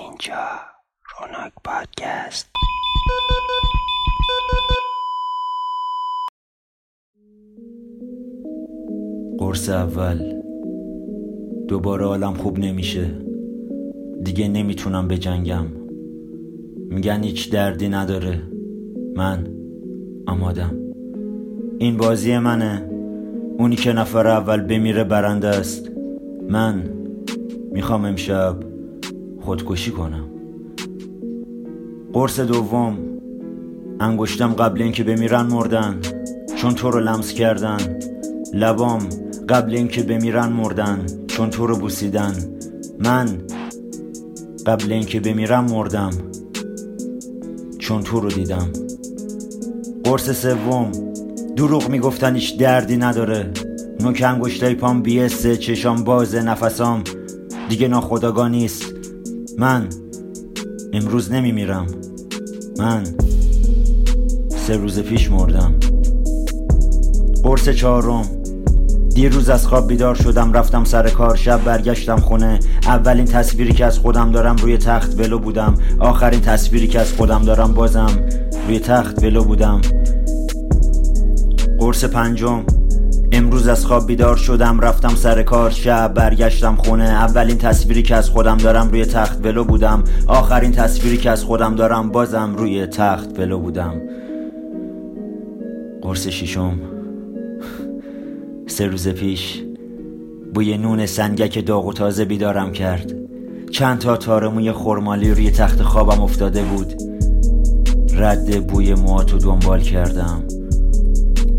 اینجا روناک پادکست. قرص اول. دوباره حالم خوب نمیشه. دیگه نمی‌تونم بجنگم میگن هیچ دردی نداره. من آمادم این بازی منه. اونی که نفر اول بمیره برنده است. من می‌خوام امشب خودکشی کنم. قرص دوم انگشتم قبل اینکه بمیرن مردن. چون تو رو لمس کردن. لبام قبل اینکه بمیرن مردن. چون تو رو بوسیدن. من قبل اینکه بمیرم مردم. چون تو رو دیدم. قرص سوم دروغ می‌گفتن هیچ دردی نداره. نوک انگشتای پام بیسته چشام بازه نفسام. دیگه ناخداگاه نیست. من امروز نمیمیرم. من سه روز پیش مردم. قرص چهارم. دیروز از خواب بیدار شدم رفتم سر کار شب برگشتم خونه. اولین تصویری که از خودم دارم روی تخت ولو بودم. آخرین تصویری که از خودم دارم بازم روی تخت ولو بودم. قرص پنجم. امروز از خواب بیدار شدم رفتم سر کار شب برگشتم خونه. اولین تصویری که از خودم دارم روی تخت ولو بودم. آخرین تصویری که از خودم دارم بازم روی تخت ولو بودم. قرص ششم. سه روز پیش بوی نون سنگک داغ و تازه بیدارم کرد. چند تا تار موی خرمالی روی تخت خوابم افتاده بود. رد بوی موهاتو دنبال کردم.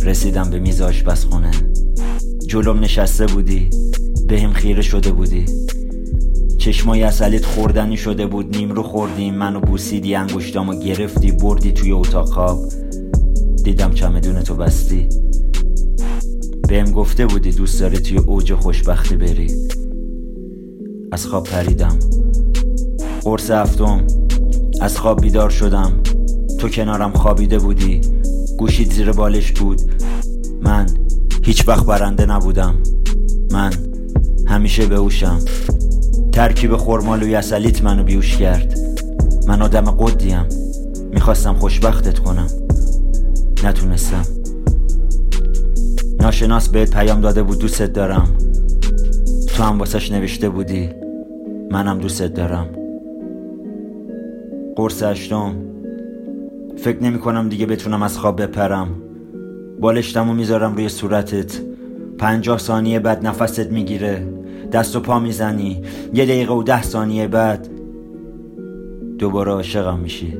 رسیدم به میز آشپزخونه. جلوم نشسته بودی. به هم خیره شده بودی. چشمای اصلیت خوردنی شده بود. نیم رو خوردیم منو بوسیدی انگشتامو گرفتی بردی توی اتاق خواب. دیدم چمدون تو بستی. بهم گفته بودی دوست داری توی اوج خوشبختی بری. از خواب پریدم. قرص هفتم. از خواب بیدار شدم. تو کنارم خوابیده بودی. گوشید زیر بالش بود. من هیچ وقت برنده نبودم. من همیشه بهوشم ترکیب خرمالوی اصلیت منو بیوش کرد. من آدم قدیم. می‌خواستم خوشبختت کنم. نتونستم. ناشناس بهت پیام داده بود دوستت دارم. تو هم واسش نوشته بودی. منم دوستت دارم. قرص هشتم. فکر نمی کنم دیگه بتونم از خواب بپرم. بالشتم و می‌ذارم روی صورتت. پنجاه ثانیه بعد نفست می‌گیره. دست و پا می‌زنی. یه دقیقه و ده ثانیه بعد دوباره عاشقم میشی.